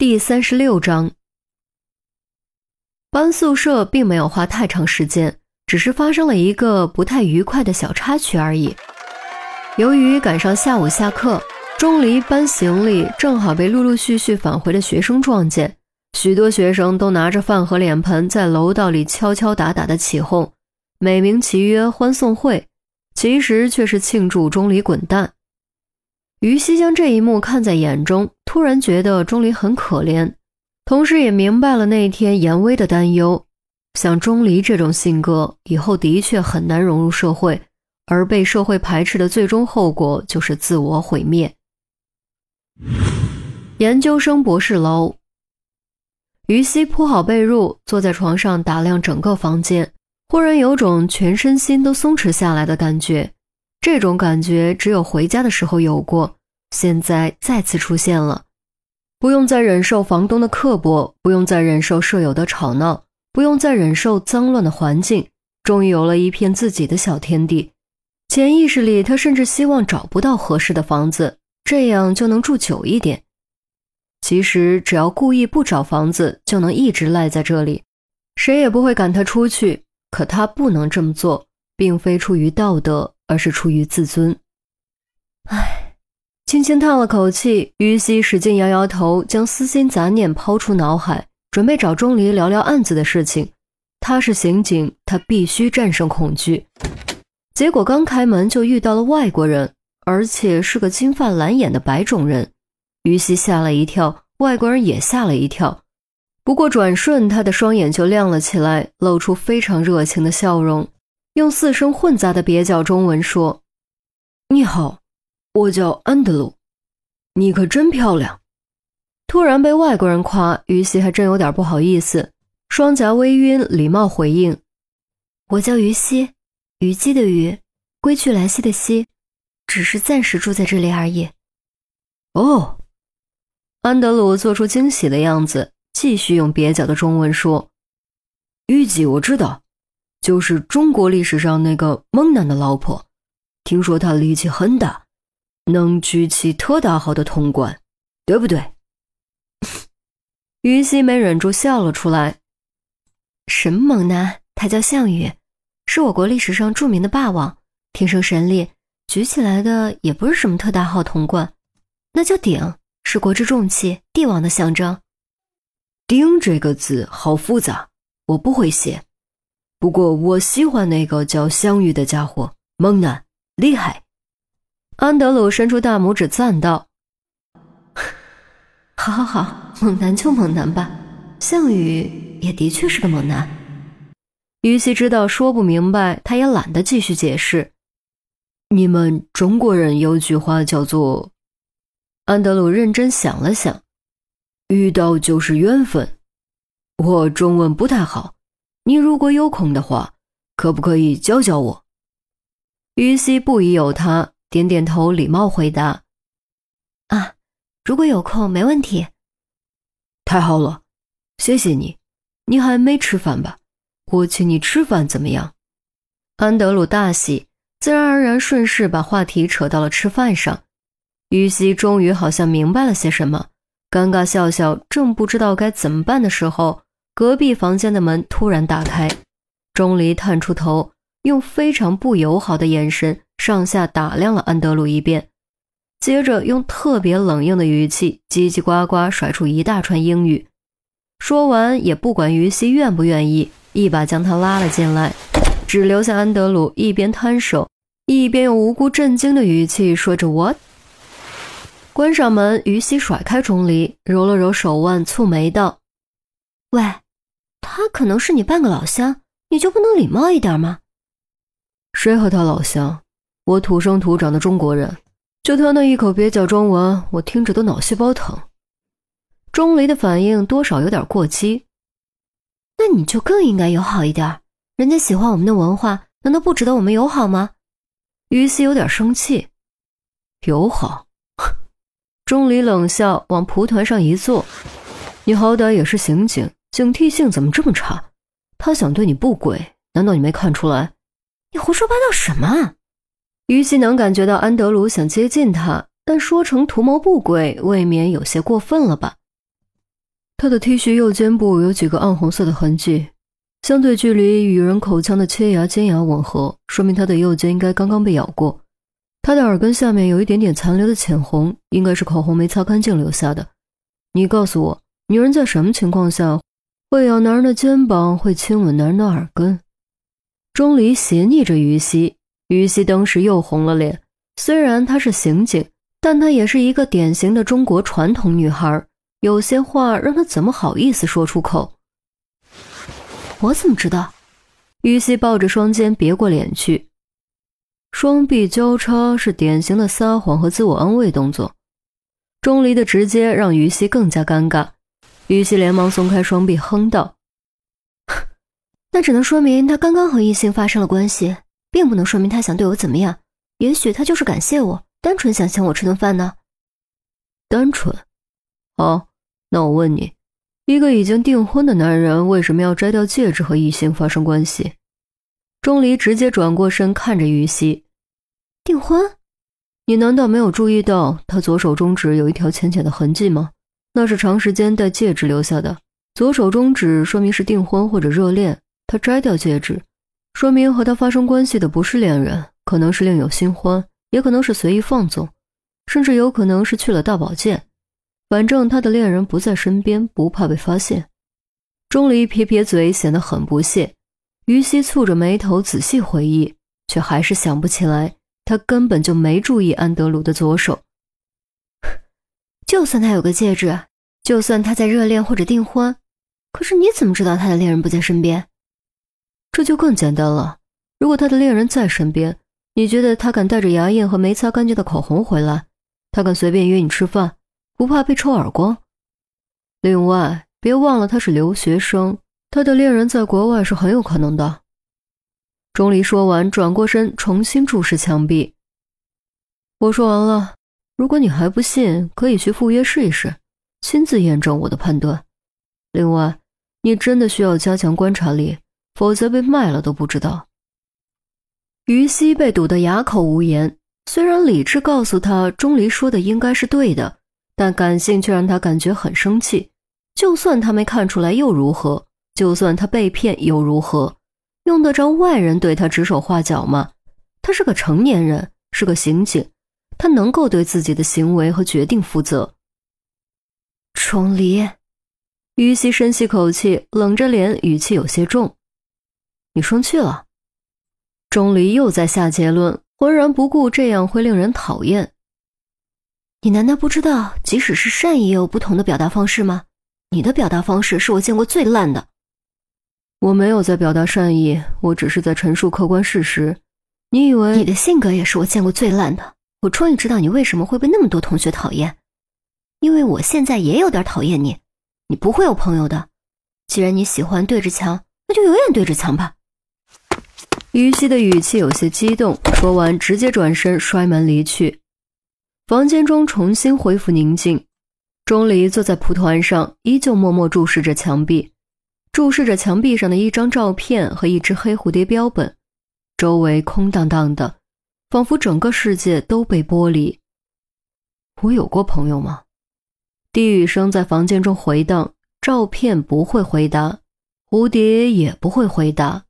第三十六章，搬宿舍并没有花太长时间，只是发生了一个不太愉快的小插曲而已。由于赶上下午下课，钟离搬行李，正好被陆陆续续返回的学生撞见。许多学生都拿着饭和脸盆在楼道里敲敲打打的起哄，美名其曰欢送会，其实却是庆祝钟离滚蛋。于西将这一幕看在眼中，突然觉得钟离很可怜，同时也明白了那天严威的担忧。像钟离这种性格，以后的确很难融入社会，而被社会排斥的最终后果就是自我毁灭。研究生博士楼，于西铺好被褥，坐在床上打量整个房间，忽然有种全身心都松弛下来的感觉。这种感觉只有回家的时候有过，现在再次出现了。不用再忍受房东的刻薄，不用再忍受舍友的吵闹，不用再忍受脏乱的环境，终于有了一片自己的小天地。潜意识里，他甚至希望找不到合适的房子，这样就能住久一点。其实，只要故意不找房子，就能一直赖在这里，谁也不会赶他出去。可他不能这么做，并非出于道德。而是出于自尊。唉，轻轻叹了口气，于西使劲摇摇头，将私心杂念抛出脑海，准备找钟离聊聊案子的事情。他是刑警，他必须战胜恐惧。结果刚开门就遇到了外国人，而且是个金发蓝眼的白种人。于西吓了一跳，外国人也吓了一跳。不过转瞬，他的双眼就亮了起来，露出非常热情的笑容。用四声混杂的蹩脚中文说：“你好，我叫安德鲁，你可真漂亮。”突然被外国人夸，于西还真有点不好意思，双颊微晕，礼貌回应：“我叫于西，虞姬的虞，归去来兮的兮，只是暂时住在这里而已。”哦，安德鲁做出惊喜的样子，继续用蹩脚的中文说：“虞姬，我知道。”就是中国历史上那个猛男的老婆，听说他力气很大，能举起特大号的铜棺，对不对？于西没忍住笑了出来。什么猛男？他叫项羽，是我国历史上著名的霸王，天生神力，举起来的也不是什么特大号铜棺，那叫鼎，是国之重器，帝王的象征。鼎这个字好复杂，我不会写。不过我喜欢那个叫项羽的家伙，猛男，厉害。安德鲁伸出大拇指赞道：“ 好好好，猛男就猛男吧。项羽也的确是个猛男。”于西知道说不明白，他也懒得继续解释。你们中国人有句话叫做……安德鲁认真想了想，遇到就是缘分。我中文不太好。你如果有空的话，可不可以教教我？于西不疑有他，点点头，礼貌回答：“啊，如果有空，没问题。”太好了，谢谢你。你还没吃饭吧？我请你吃饭怎么样？安德鲁大喜，自然而然顺势把话题扯到了吃饭上。于西终于好像明白了些什么，尴尬笑笑，正不知道该怎么办的时候。隔壁房间的门突然打开，钟离探出头，用非常不友好的眼神上下打量了安德鲁一遍，接着用特别冷硬的语气叽叽呱呱甩出一大串英语。说完，也不管于西愿不愿意，一把将他拉了进来，只留下安德鲁一边摊手，一边用无辜震惊的语气说着 “what”。关上门，于西甩开钟离，揉了揉手腕，蹙眉道：“喂。”他可能是你半个老乡，你就不能礼貌一点吗？谁和他老乡？我土生土长的中国人，就他那一口蹩脚中文，我听着都脑细胞疼。钟离的反应多少有点过激，那你就更应该友好一点。人家喜欢我们的文化，难道不值得我们友好吗？于西有点生气，友好？钟离冷笑，往蒲团上一坐，你好歹也是刑警。警惕性怎么这么差？他想对你不轨，难道你没看出来？你胡说八道什么？于西能感觉到安德鲁想接近他，但说成图谋不轨，未免有些过分了吧？他的 T 恤右肩部有几个暗红色的痕迹，相对距离与人口腔的切牙尖牙吻合，说明他的右肩应该刚刚被咬过。他的耳根下面有一点点残留的浅红，应该是口红没擦干净留下的。你告诉我，女人在什么情况下会咬男人的肩膀，会亲吻男人的耳根？钟离斜睨着于西，于西当时又红了脸。虽然她是刑警，但她也是一个典型的中国传统女孩，有些话让她怎么好意思说出口？我怎么知道？于西抱着双肩别过脸去。双臂交叉是典型的撒谎和自我安慰动作，钟离的直接让于西更加尴尬。于西连忙松开双臂，哼道：“ 那只能说明他刚刚和异性发生了关系，并不能说明他想对我怎么样。也许他就是感谢我，单纯想请我吃顿饭呢。单纯？好，那我问你，一个已经订婚的男人为什么要摘掉戒指和异性发生关系？”钟离直接转过身看着于西，订婚？你难道没有注意到他左手中指有一条浅浅的痕迹吗？那是长时间戴戒指留下的。左手中指说明是订婚或者热恋，他摘掉戒指，说明和他发生关系的不是恋人，可能是另有新欢，也可能是随意放纵，甚至有可能是去了大保健。反正他的恋人不在身边，不怕被发现。钟离撇撇嘴，显得很不屑。于西蹙着眉头仔细回忆，却还是想不起来，他根本就没注意安德鲁的左手。就算他有个戒指，就算他在热恋或者订婚，可是你怎么知道他的恋人不在身边？这就更简单了。如果他的恋人在身边，你觉得他敢带着牙印和没擦干净的口红回来？他敢随便约你吃饭，不怕被抽耳光？另外，别忘了他是留学生。他的恋人在国外是很有可能的。钟离说完，转过身，重新注视墙壁。我说完了，如果你还不信，可以去赴约试一试，亲自验证我的判断。另外，你真的需要加强观察力，否则被卖了都不知道。于西被堵得哑口无言。虽然理智告诉他钟离说的应该是对的，但感性却让他感觉很生气。就算他没看出来，又如何？就算他被骗又如何？用得着外人对他指手画脚吗？他是个成年人，是个刑警，他能够对自己的行为和决定负责。钟离，于西深吸口气，冷着脸，语气有些重：“你生气了？”钟离又在下结论，浑然不顾这样会令人讨厌。你难道不知道，即使是善意，也有不同的表达方式吗？你的表达方式是我见过最烂的。我没有在表达善意，我只是在陈述客观事实。你以为你的性格也是我见过最烂的？我终于知道你为什么会被那么多同学讨厌，因为我现在也有点讨厌你。你不会有朋友的。既然你喜欢对着墙，那就永远对着墙吧。于西的语气有些激动，说完直接转身摔门离去。房间中重新恢复宁静，钟离坐在蒲团上，依旧默默注视着墙壁。注视着墙壁上的一张照片和一只黑蝴蝶标本，周围空荡荡的，仿佛整个世界都被剥离。我有过朋友吗？低语声在房间中回荡，照片不会回答，蝴蝶也不会回答。